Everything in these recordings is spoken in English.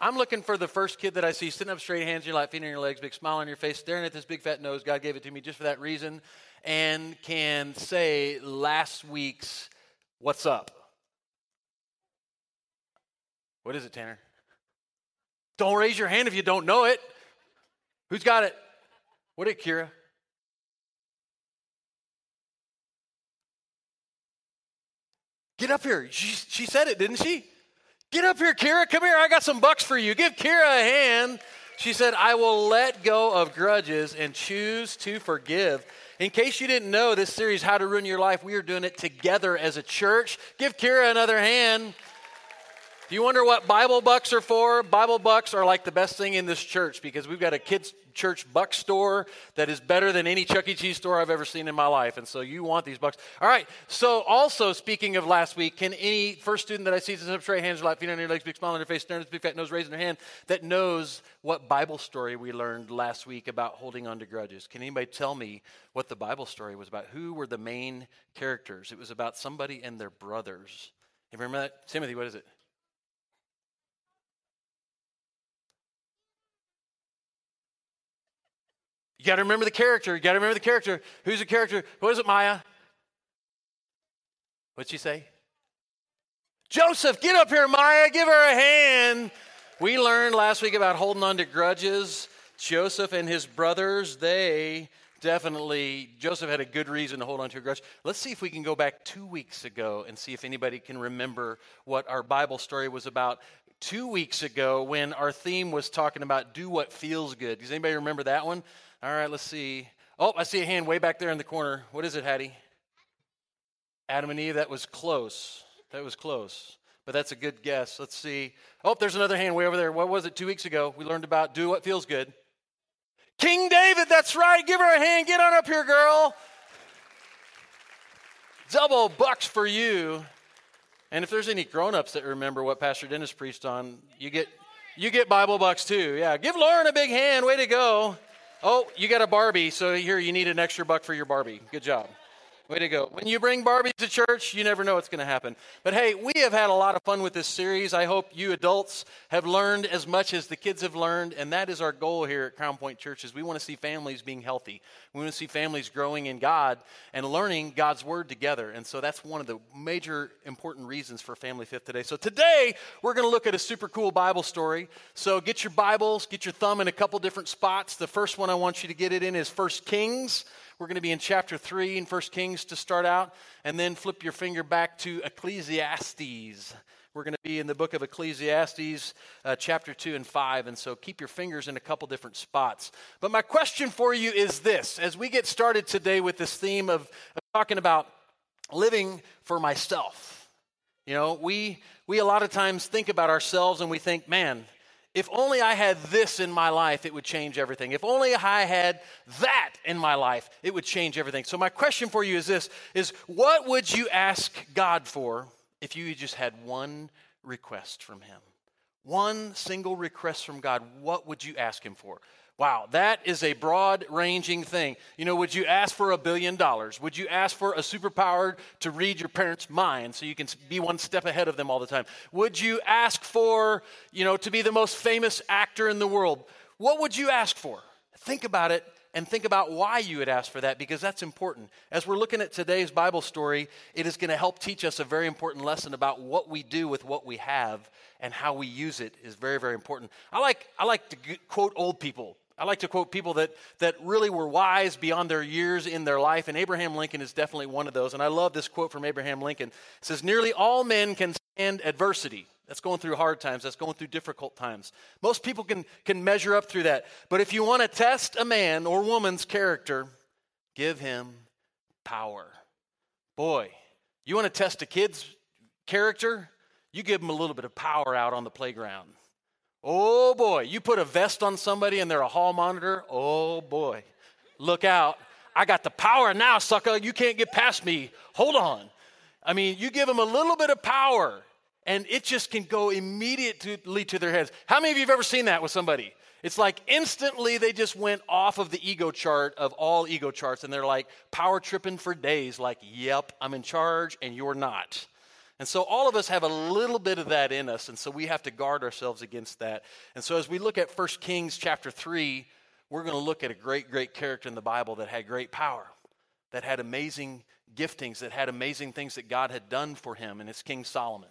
I'm looking for the first kid that I see sitting up straight, hands in your lap, feet on your legs, big smile on your face, staring at this big fat nose. God gave it to me just for that reason, and can say last week's "What's up." What is it, Tanner? Don't raise your hand if you don't know it. Who's got it? What it, Kira? Get up here. She, she said it, didn't she? Get up here, Kira. Come here. I got some bucks for you. Give Kira a hand. She said, I will let go of grudges and choose to forgive. In case you didn't know, this series, How to Ruin Your Life, we are doing it together as a church. Give Kira another hand. Do you wonder what Bible bucks are for? Bible bucks are like the best thing in this church because we've got a kids' church buck store that is better than any Chuck E. Cheese store I've ever seen in my life. And so you want these bucks. All right. So, also, speaking of last week, can any first student that I see sit up straight, hands like feet on your legs, big smile on their face, at big fat nose, raising their hand, that knows what Bible story we learned last week about holding on to grudges? Can anybody tell me what the Bible story was about? Who were the main characters? It was about somebody and their brothers. You remember that? Timothy, what is it? You got to remember the character. You got to remember the character. Who's the character? Who is it, Maya? What'd she say? Joseph, get up here, Maya. Give her a hand. We learned last week about holding on to grudges. Joseph and his brothers, they definitely, Joseph had a good reason to hold on to a grudge. Let's see if we can go back two weeks ago and see if anybody can remember what our Bible story was about two weeks ago when our theme was talking about do what feels good. Does anybody remember that one? All right, let's see. Oh, I see a hand way back there in the corner. What is it, Hattie? Adam and Eve, that was close. That was close. But that's a good guess. Let's see. Oh, there's another hand way over there. What was it two weeks ago? We learned about do what feels good. King David, that's right. Give her a hand. Get on up here, girl. Double bucks for you. And if there's any grown-ups that remember what Pastor Dennis preached on, you get you get Bible bucks too. Yeah. Give Lauren a big hand. Way to go. Oh, you got a Barbie, so here you need an extra buck for your Barbie. Good job. Way to go. When you bring Barbie to church, you never know what's going to happen. But hey, we have had a lot of fun with this series. I hope you adults have learned as much as the kids have learned, and that is our goal here at Crown Point Church is We want to see families being healthy. We want to see families growing in God and learning God's word together. And so that's one of the major important reasons for Family Fifth today. So today, we're going to look at a super cool Bible story. So get your Bibles, get your thumb in a couple different spots. The first one I want you to get it in is First Kings. We're going to be in chapter 3 in 1 Kings to start out, and then flip your finger back to Ecclesiastes. We're going to be in the book of Ecclesiastes, uh, chapter 2 and 5, and so keep your fingers in a couple different spots. But my question for you is this as we get started today with this theme of, of talking about living for myself, you know, we, we a lot of times think about ourselves and we think, man, if only I had this in my life, it would change everything. If only I had that in my life, it would change everything. So my question for you is this is what would you ask God for if you just had one request from him? One single request from God, what would you ask him for? Wow, that is a broad ranging thing. You know, would you ask for a billion dollars? Would you ask for a superpower to read your parents' mind so you can be one step ahead of them all the time? Would you ask for, you know, to be the most famous actor in the world? What would you ask for? Think about it and think about why you would ask for that because that's important. As we're looking at today's Bible story, it is going to help teach us a very important lesson about what we do with what we have and how we use it is very very important. I like I like to quote old people I like to quote people that, that really were wise beyond their years in their life, and Abraham Lincoln is definitely one of those. And I love this quote from Abraham Lincoln. It says, Nearly all men can stand adversity. That's going through hard times, that's going through difficult times. Most people can, can measure up through that. But if you want to test a man or woman's character, give him power. Boy, you want to test a kid's character? You give him a little bit of power out on the playground. Oh boy, you put a vest on somebody and they're a hall monitor. Oh boy, look out. I got the power now, sucker. You can't get past me. Hold on. I mean, you give them a little bit of power and it just can go immediately to their heads. How many of you have ever seen that with somebody? It's like instantly they just went off of the ego chart of all ego charts and they're like power tripping for days, like, yep, I'm in charge and you're not. And so all of us have a little bit of that in us, and so we have to guard ourselves against that. And so as we look at 1 Kings chapter 3, we're going to look at a great, great character in the Bible that had great power, that had amazing giftings, that had amazing things that God had done for him, and it's King Solomon.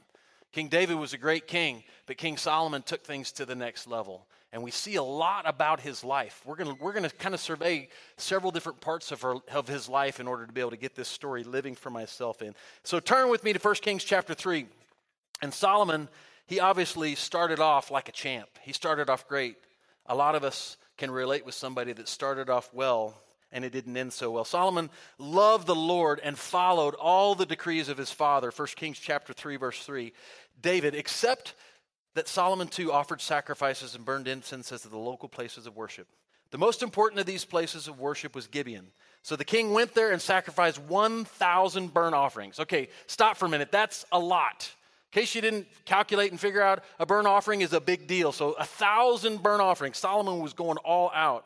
King David was a great king, but King Solomon took things to the next level. And we see a lot about his life. We're going we're gonna kind of survey several different parts of, her, of his life in order to be able to get this story living for myself in. So turn with me to 1 Kings chapter 3. And Solomon, he obviously started off like a champ. He started off great. A lot of us can relate with somebody that started off well and it didn't end so well. Solomon loved the Lord and followed all the decrees of his father. 1 Kings chapter 3 verse 3. David, except that Solomon too offered sacrifices and burned incense at the local places of worship. The most important of these places of worship was Gibeon. So the king went there and sacrificed 1,000 burnt offerings. Okay, stop for a minute. That's a lot. In case you didn't calculate and figure out, a burnt offering is a big deal. So a thousand burnt offerings. Solomon was going all out.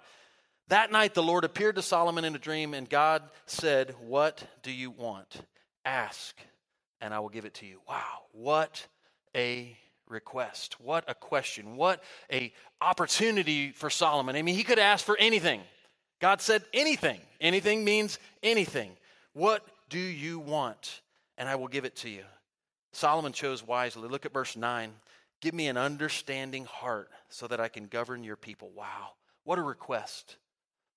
That night, the Lord appeared to Solomon in a dream, and God said, What do you want? Ask, and I will give it to you. Wow, what a request. What a question. What a opportunity for Solomon. I mean, he could ask for anything. God said anything. Anything means anything. What do you want? And I will give it to you. Solomon chose wisely. Look at verse 9. Give me an understanding heart so that I can govern your people. Wow, what a request.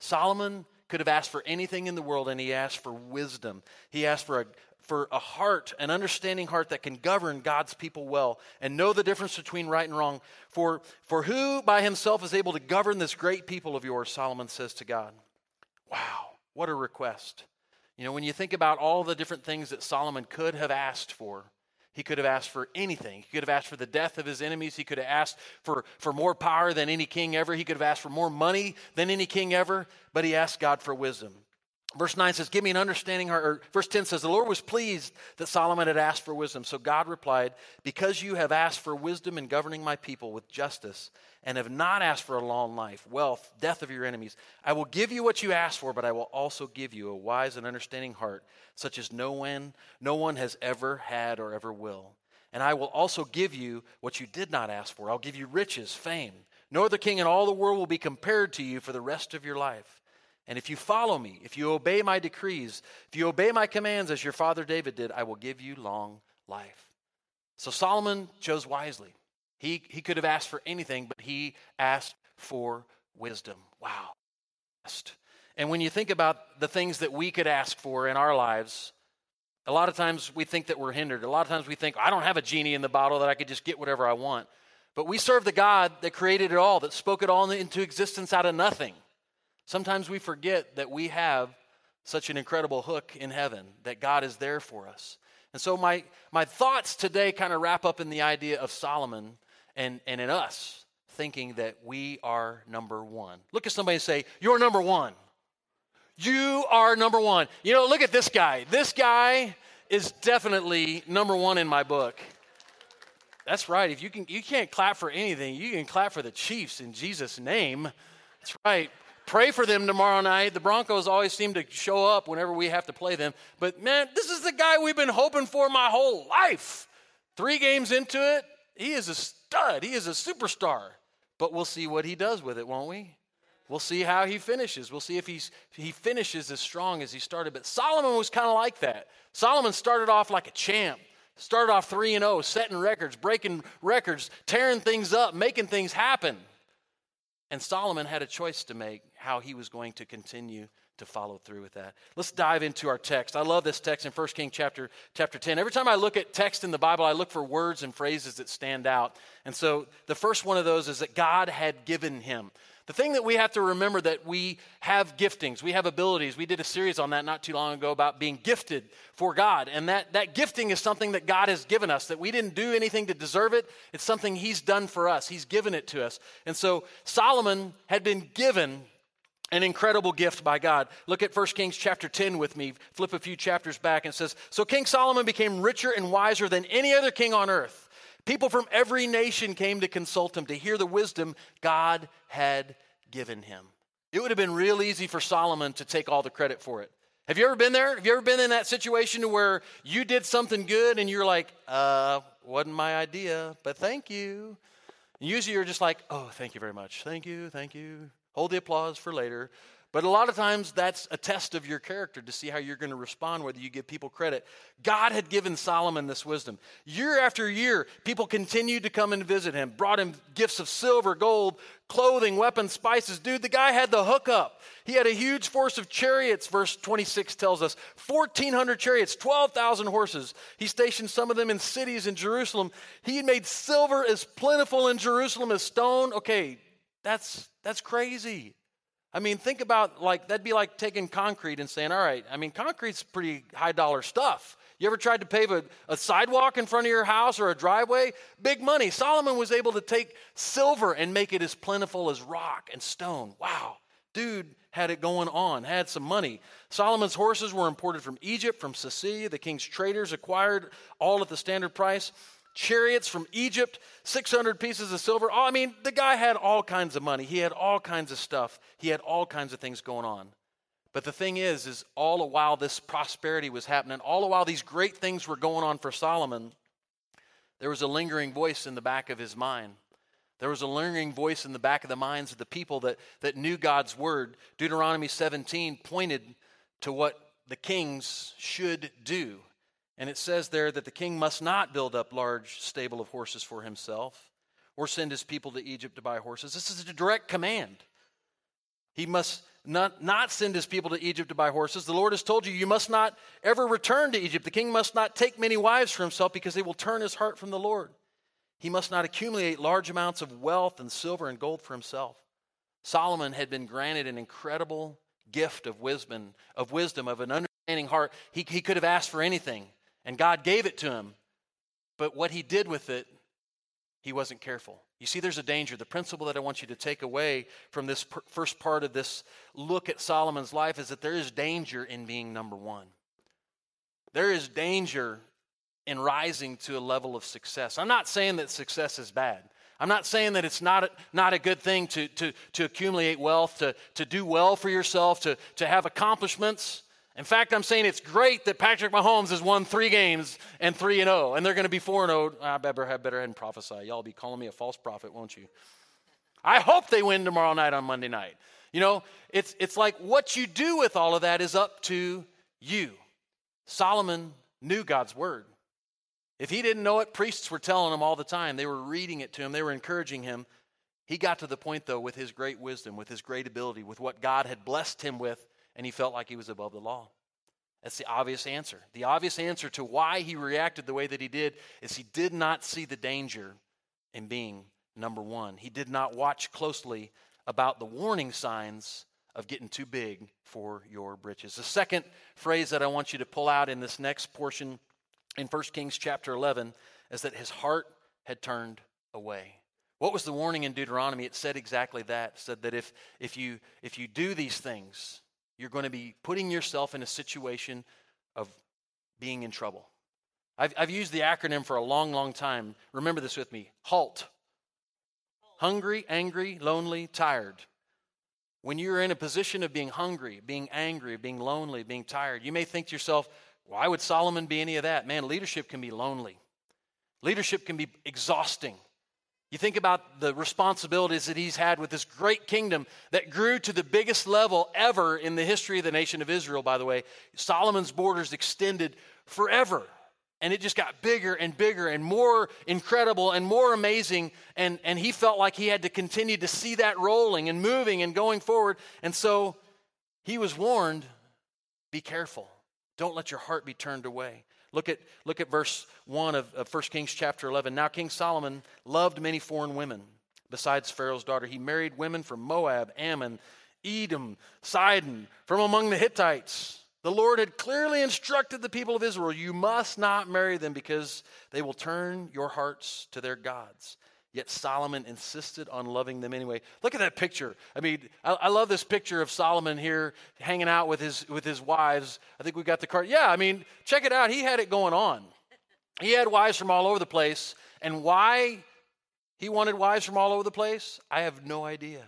Solomon could have asked for anything in the world, and he asked for wisdom. He asked for a, for a heart, an understanding heart that can govern God's people well and know the difference between right and wrong. For, for who by himself is able to govern this great people of yours, Solomon says to God. Wow, what a request. You know, when you think about all the different things that Solomon could have asked for, he could have asked for anything. He could have asked for the death of his enemies. He could have asked for, for more power than any king ever. He could have asked for more money than any king ever, but he asked God for wisdom. Verse 9 says, Give me an understanding heart. Or verse 10 says, The Lord was pleased that Solomon had asked for wisdom. So God replied, Because you have asked for wisdom in governing my people with justice, and have not asked for a long life, wealth, death of your enemies, I will give you what you asked for, but I will also give you a wise and understanding heart, such as no one, no one has ever had or ever will. And I will also give you what you did not ask for. I'll give you riches, fame. No other king in all the world will be compared to you for the rest of your life. And if you follow me, if you obey my decrees, if you obey my commands as your father David did, I will give you long life. So Solomon chose wisely. He, he could have asked for anything, but he asked for wisdom. Wow. And when you think about the things that we could ask for in our lives, a lot of times we think that we're hindered. A lot of times we think, I don't have a genie in the bottle that I could just get whatever I want. But we serve the God that created it all, that spoke it all into existence out of nothing. Sometimes we forget that we have such an incredible hook in heaven, that God is there for us. And so my, my thoughts today kind of wrap up in the idea of Solomon and, and in us thinking that we are number one. Look at somebody and say, You're number one. You are number one. You know, look at this guy. This guy is definitely number one in my book. That's right. If you can you can't clap for anything, you can clap for the Chiefs in Jesus' name. That's right. Pray for them tomorrow night. The Broncos always seem to show up whenever we have to play them. But man, this is the guy we've been hoping for my whole life. Three games into it, he is a stud. He is a superstar. But we'll see what he does with it, won't we? We'll see how he finishes. We'll see if he's, he finishes as strong as he started. But Solomon was kind of like that. Solomon started off like a champ. Started off 3 and 0, setting records, breaking records, tearing things up, making things happen. And Solomon had a choice to make how he was going to continue to follow through with that. Let's dive into our text. I love this text in 1 King chapter, chapter 10. Every time I look at text in the Bible, I look for words and phrases that stand out. And so the first one of those is that God had given him. The thing that we have to remember that we have giftings, we have abilities. We did a series on that not too long ago about being gifted for God. And that, that gifting is something that God has given us, that we didn't do anything to deserve it. It's something He's done for us, He's given it to us. And so Solomon had been given an incredible gift by God. Look at 1 Kings chapter 10 with me. Flip a few chapters back and says, So King Solomon became richer and wiser than any other king on earth. People from every nation came to consult him to hear the wisdom God had given him. It would have been real easy for Solomon to take all the credit for it. Have you ever been there? Have you ever been in that situation where you did something good and you're like, uh, wasn't my idea, but thank you. And usually you're just like, oh, thank you very much. Thank you, thank you. Hold the applause for later. But a lot of times that's a test of your character to see how you're going to respond, whether you give people credit. God had given Solomon this wisdom. Year after year, people continued to come and visit him, brought him gifts of silver, gold, clothing, weapons, spices. Dude, the guy had the hookup. He had a huge force of chariots, verse 26 tells us 1,400 chariots, 12,000 horses. He stationed some of them in cities in Jerusalem. He made silver as plentiful in Jerusalem as stone. Okay, that's, that's crazy. I mean, think about like that'd be like taking concrete and saying, all right, I mean, concrete's pretty high dollar stuff. You ever tried to pave a, a, sidewalk in front of your house or a driveway? Big money. Solomon was able to take silver and make it as plentiful as rock and stone. Wow. Dude had it going on, had some money. Solomon's horses were imported from Egypt, from Cilicia. The king's traders acquired all at the standard price chariots from Egypt, 600 pieces of silver. Oh, I mean, the guy had all kinds of money. He had all kinds of stuff. He had all kinds of things going on. But the thing is, is all the while this prosperity was happening, all the while these great things were going on for Solomon, there was a lingering voice in the back of his mind. There was a lingering voice in the back of the minds of the people that, that knew God's word. Deuteronomy 17 pointed to what the kings should do. And it says there that the king must not build up large stable of horses for himself or send his people to Egypt to buy horses. This is a direct command. He must not, not send his people to Egypt to buy horses. The Lord has told you, you must not ever return to Egypt. The king must not take many wives for himself because they will turn his heart from the Lord. He must not accumulate large amounts of wealth and silver and gold for himself. Solomon had been granted an incredible gift of wisdom, of wisdom, of an understanding heart. He, he could have asked for anything. And God gave it to him. But what he did with it, he wasn't careful. You see, there's a danger. The principle that I want you to take away from this per- first part of this look at Solomon's life is that there is danger in being number one. There is danger in rising to a level of success. I'm not saying that success is bad. I'm not saying that it's not a, not a good thing to, to, to accumulate wealth, to, to do well for yourself, to, to have accomplishments. In fact, I'm saying it's great that Patrick Mahomes has won three games and 3 and 0, and they're going to be 4 and 0. I better have better head and prophesy. Y'all be calling me a false prophet, won't you? I hope they win tomorrow night on Monday night. You know, it's, it's like what you do with all of that is up to you. Solomon knew God's word. If he didn't know it, priests were telling him all the time. They were reading it to him, they were encouraging him. He got to the point, though, with his great wisdom, with his great ability, with what God had blessed him with, and he felt like he was above the law. That's the obvious answer. The obvious answer to why he reacted the way that he did is he did not see the danger in being number one. He did not watch closely about the warning signs of getting too big for your britches. The second phrase that I want you to pull out in this next portion in 1 Kings chapter 11 is that his heart had turned away. What was the warning in Deuteronomy? It said exactly that. It said that if, if, you, if you do these things, you're going to be putting yourself in a situation of being in trouble. I've, I've used the acronym for a long, long time. Remember this with me HALT. Hungry, angry, lonely, tired. When you're in a position of being hungry, being angry, being lonely, being tired, you may think to yourself, why would Solomon be any of that? Man, leadership can be lonely. Leadership can be exhausting. You think about the responsibilities that he's had with this great kingdom that grew to the biggest level ever in the history of the nation of Israel, by the way. Solomon's borders extended forever. And it just got bigger and bigger and more incredible and more amazing. And, and he felt like he had to continue to see that rolling and moving and going forward. And so he was warned be careful. Don't let your heart be turned away. Look at, look at verse 1 of, of 1 Kings chapter 11. Now, King Solomon loved many foreign women besides Pharaoh's daughter. He married women from Moab, Ammon, Edom, Sidon, from among the Hittites. The Lord had clearly instructed the people of Israel you must not marry them because they will turn your hearts to their gods. Yet Solomon insisted on loving them anyway. Look at that picture. I mean, I, I, love this picture of Solomon here hanging out with his with his wives. I think we got the card. Yeah, I mean, check it out. He had it going on. He had wives from all over the place. And why he wanted wives from all over the place, I have no idea.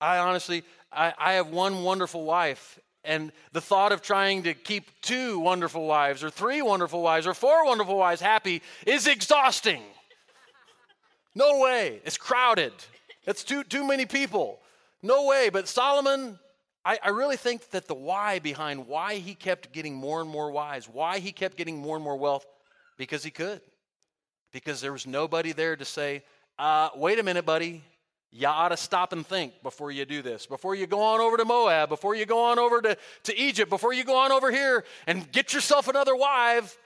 I honestly, I, I have one wonderful wife, And the thought of trying to keep two wonderful wives or three wonderful wives or four wonderful wives happy is exhausting. No way. It's crowded. It's too, too many people. No way. But Solomon, I, I really think that the why behind why he kept getting more and more wise, why he kept getting more and more wealth, because he could. Because there was nobody there to say, uh, wait a minute, buddy. You ought to stop and think before you do this. Before you go on over to Moab, before you go on over to, to Egypt, before you go on over here and get yourself another wife,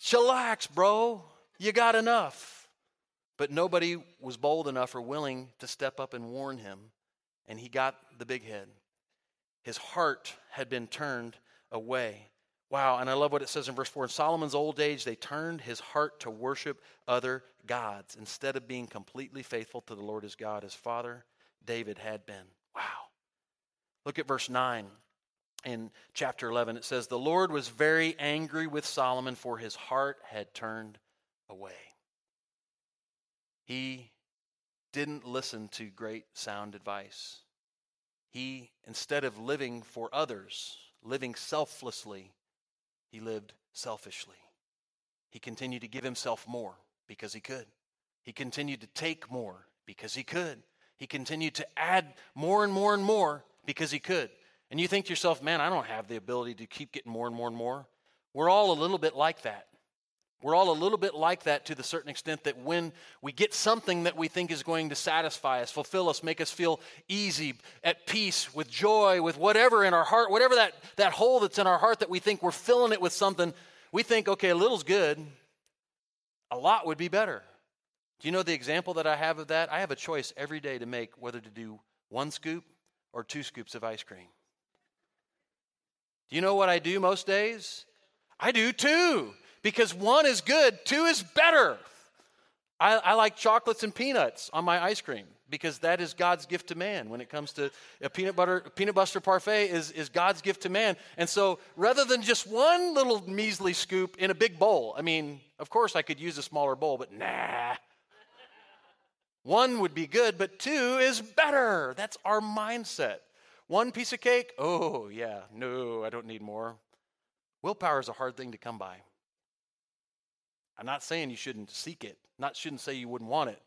chillax, bro. You got enough. But nobody was bold enough or willing to step up and warn him, and he got the big head. His heart had been turned away. Wow, and I love what it says in verse 4. In Solomon's old age, they turned his heart to worship other gods instead of being completely faithful to the Lord his God, his father David had been. Wow. Look at verse 9 in chapter 11. It says, The Lord was very angry with Solomon, for his heart had turned away. He didn't listen to great sound advice. He, instead of living for others, living selflessly, he lived selfishly. He continued to give himself more because he could. He continued to take more because he could. He continued to add more and more and more because he could. And you think to yourself, man, I don't have the ability to keep getting more and more and more. We're all a little bit like that. We're all a little bit like that to the certain extent that when we get something that we think is going to satisfy us, fulfill us, make us feel easy, at peace, with joy, with whatever in our heart, whatever that, that hole that's in our heart that we think we're filling it with something, we think, okay, a little's good, a lot would be better. Do you know the example that I have of that? I have a choice every day to make whether to do one scoop or two scoops of ice cream. Do you know what I do most days? I do two because one is good, two is better. I, I, like chocolates and peanuts on my ice cream because that is God's gift to man. When it comes to a peanut butter, a peanut butter parfait is, is God's gift to man. And so rather than just one little measly scoop in a big bowl, I mean, of course I could use a smaller bowl, but nah. One would be good, but two is better. That's our mindset. One piece of cake, oh yeah, no, I don't need more. Willpower is a hard thing to come by. I'm not saying you shouldn't seek it. Not shouldn't say you wouldn't want it.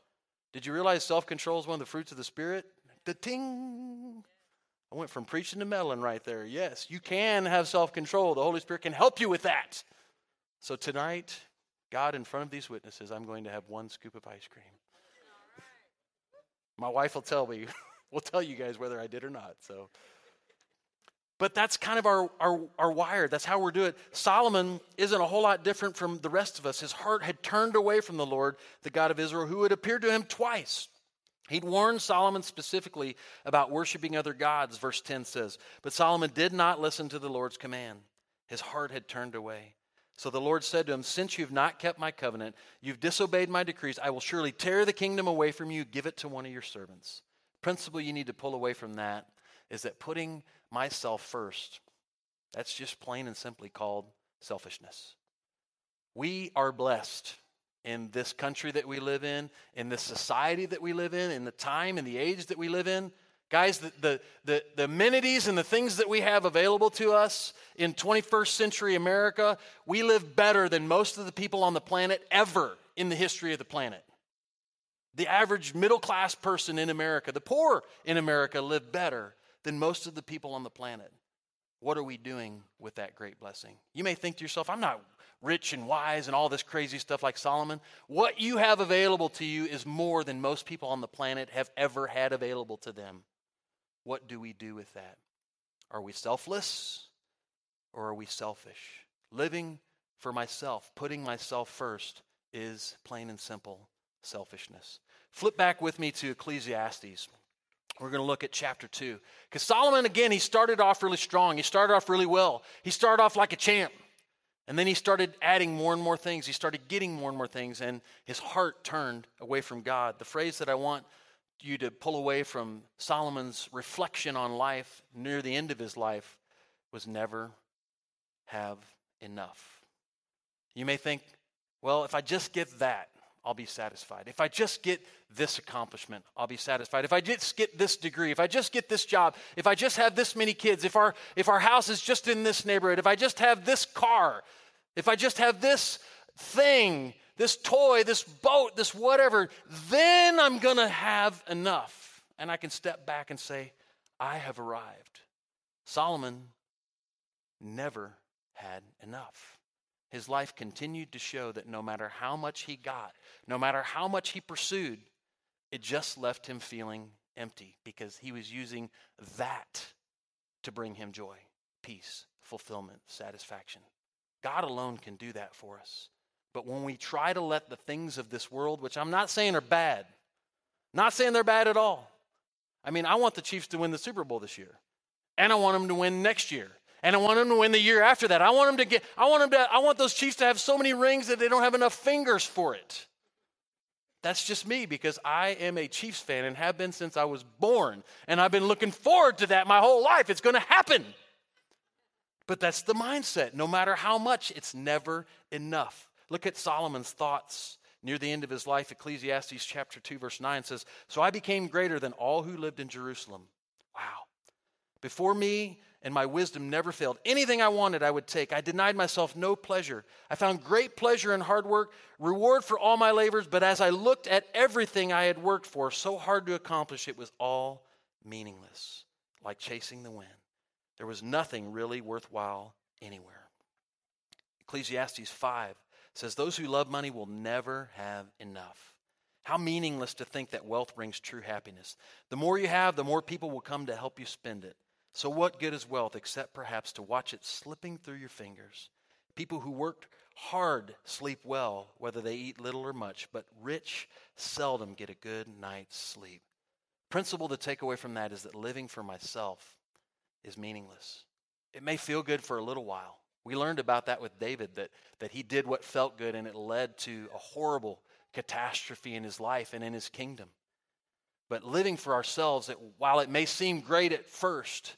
Did you realize self-control is one of the fruits of the spirit? The ting. I went from preaching to meddling right there. Yes, you can have self-control. The Holy Spirit can help you with that. So tonight, God, in front of these witnesses, I'm going to have one scoop of ice cream. My wife will tell me, will tell you guys whether I did or not. So but that's kind of our, our, our wire. That's how we're doing it. Solomon isn't a whole lot different from the rest of us. His heart had turned away from the Lord, the God of Israel, who had appeared to him twice. He'd warned Solomon specifically about worshiping other gods, verse 10 says. But Solomon did not listen to the Lord's command. His heart had turned away. So the Lord said to him, Since you've not kept my covenant, you've disobeyed my decrees, I will surely tear the kingdom away from you, give it to one of your servants. Principle you need to pull away from that is that putting myself first. That's just plain and simply called selfishness. We are blessed in this country that we live in, in this society that we live in, in the time and the age that we live in. Guys, the, the, the, the, amenities and the things that we have available to us in 21st century America, we live better than most of the people on the planet ever in the history of the planet. The average middle class person in America, the poor in America, live better than most of the people on the planet. What are we doing with that great blessing? You may think to yourself, I'm not rich and wise and all this crazy stuff like Solomon. What you have available to you is more than most people on the planet have ever had available to them. What do we do with that? Are we selfless or are we selfish? Living for myself, putting myself first, is plain and simple selfishness. Flip back with me to Ecclesiastes. We're going to look at chapter 2. Because Solomon, again, he started off really strong. He started off really well. He started off like a champ. And then he started adding more and more things. He started getting more and more things, and his heart turned away from God. The phrase that I want you to pull away from Solomon's reflection on life near the end of his life was never have enough. You may think, well, if I just get that, I'll be satisfied. If I just get this accomplishment, I'll be satisfied. If I just get this degree, if I just get this job, if I just have this many kids, if our if our house is just in this neighborhood, if I just have this car, if I just have this thing, this toy, this boat, this whatever, then I'm going to have enough. And I can step back and say, I have arrived. Solomon never had enough. His life continued to show that no matter how much he got, no matter how much he pursued, it just left him feeling empty because he was using that to bring him joy, peace, fulfillment, satisfaction. God alone can do that for us. But when we try to let the things of this world, which I'm not saying are bad, not saying they're bad at all. I mean, I want the Chiefs to win the Super Bowl this year, and I want them to win next year, and I want them to win the year after that. I want them to get, I want them to, I want those Chiefs to have so many rings that they don't have enough fingers for it. That's just me because I am a Chiefs fan and have been since I was born. And I've been looking forward to that my whole life. It's going to happen. But that's the mindset. No matter how much, it's never enough. Look at Solomon's thoughts near the end of his life. Ecclesiastes chapter 2, verse 9 says, So I became greater than all who lived in Jerusalem. Wow. Before me and my wisdom never failed. Anything I wanted, I would take. I denied myself no pleasure. I found great pleasure in hard work, reward for all my labors, but as I looked at everything I had worked for, so hard to accomplish, it was all meaningless, like chasing the wind. There was nothing really worthwhile anywhere. Ecclesiastes 5 says, Those who love money will never have enough. How meaningless to think that wealth brings true happiness. The more you have, the more people will come to help you spend it. So, what good is wealth except perhaps to watch it slipping through your fingers? People who worked hard sleep well, whether they eat little or much, but rich seldom get a good night's sleep. Principle to take away from that is that living for myself is meaningless. It may feel good for a little while. We learned about that with David, that, that he did what felt good and it led to a horrible catastrophe in his life and in his kingdom. But living for ourselves, while it may seem great at first,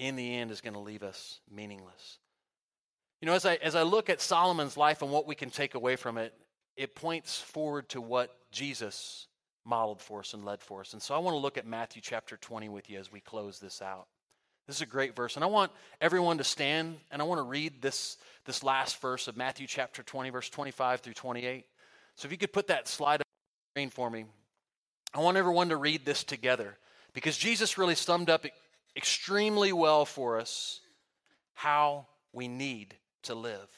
in the end is going to leave us meaningless. You know, as I, as I look at Solomon's life and what we can take away from it, it points forward to what Jesus modeled for us and led for us. And so I want to look at Matthew chapter 20 with you as we close this out. This is a great verse. And I want everyone to stand and I want to read this, this last verse of Matthew chapter 20, verse 25 through 28. So if you could put that slide up screen for me, I want everyone to read this together because Jesus really summed up extremely well for us how we need to live,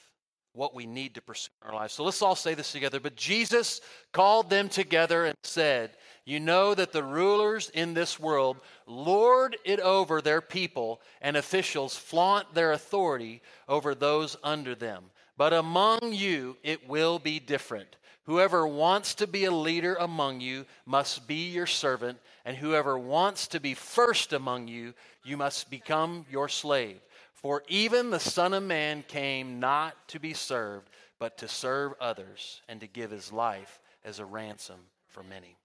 what we need to pursue in our lives. So let's all say this together. But Jesus called them together and said, You know that the rulers in this world lord it over their people, and officials flaunt their authority over those under them. But among you it will be different. Whoever wants to be a leader among you must be your servant, and whoever wants to be first among you, you must become your slave. For even the Son of Man came not to be served, but to serve others, and to give his life as a ransom for many.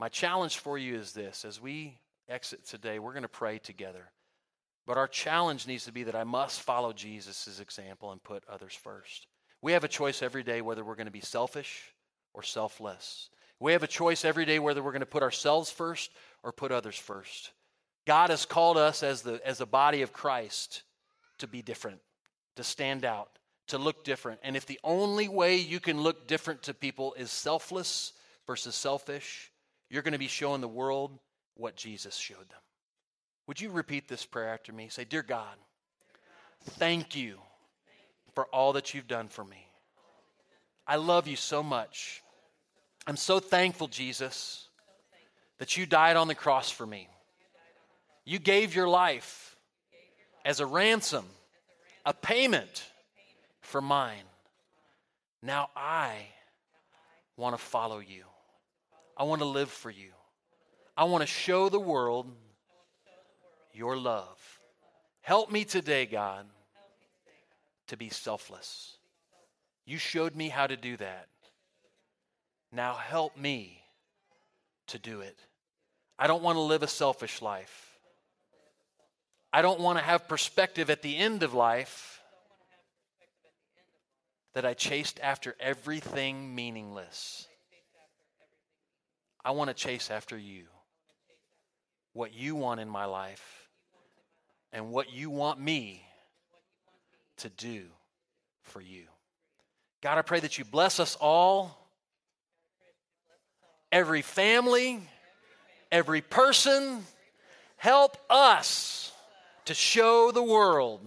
My challenge for you is this as we exit today, we're going to pray together. But our challenge needs to be that I must follow Jesus' example and put others first. We have a choice every day whether we're going to be selfish or selfless. We have a choice every day whether we're going to put ourselves first or put others first. God has called us as the as a body of Christ to be different, to stand out, to look different. And if the only way you can look different to people is selfless versus selfish, you're going to be showing the world what Jesus showed them. Would you repeat this prayer after me? Say, Dear God, thank you for all that you've done for me. I love you so much. I'm so thankful, Jesus, that you died on the cross for me. You gave your life as a ransom, a payment for mine. Now I want to follow you. I want to live for you. I want to show the world your love. Help me today, God to be selfless. You showed me how to do that. Now help me to do it. I don't want to live a selfish life. I don't want to have perspective at the end of life that I chased after everything meaningless. I want to chase after you. What you want in my life and what you want me to do for you. God, I pray that you bless us all, every family, every person. Help us to show the world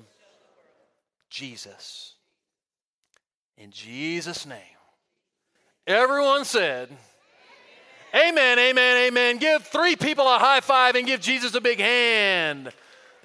Jesus. In Jesus' name. Everyone said, Amen, amen, amen. Give three people a high five and give Jesus a big hand.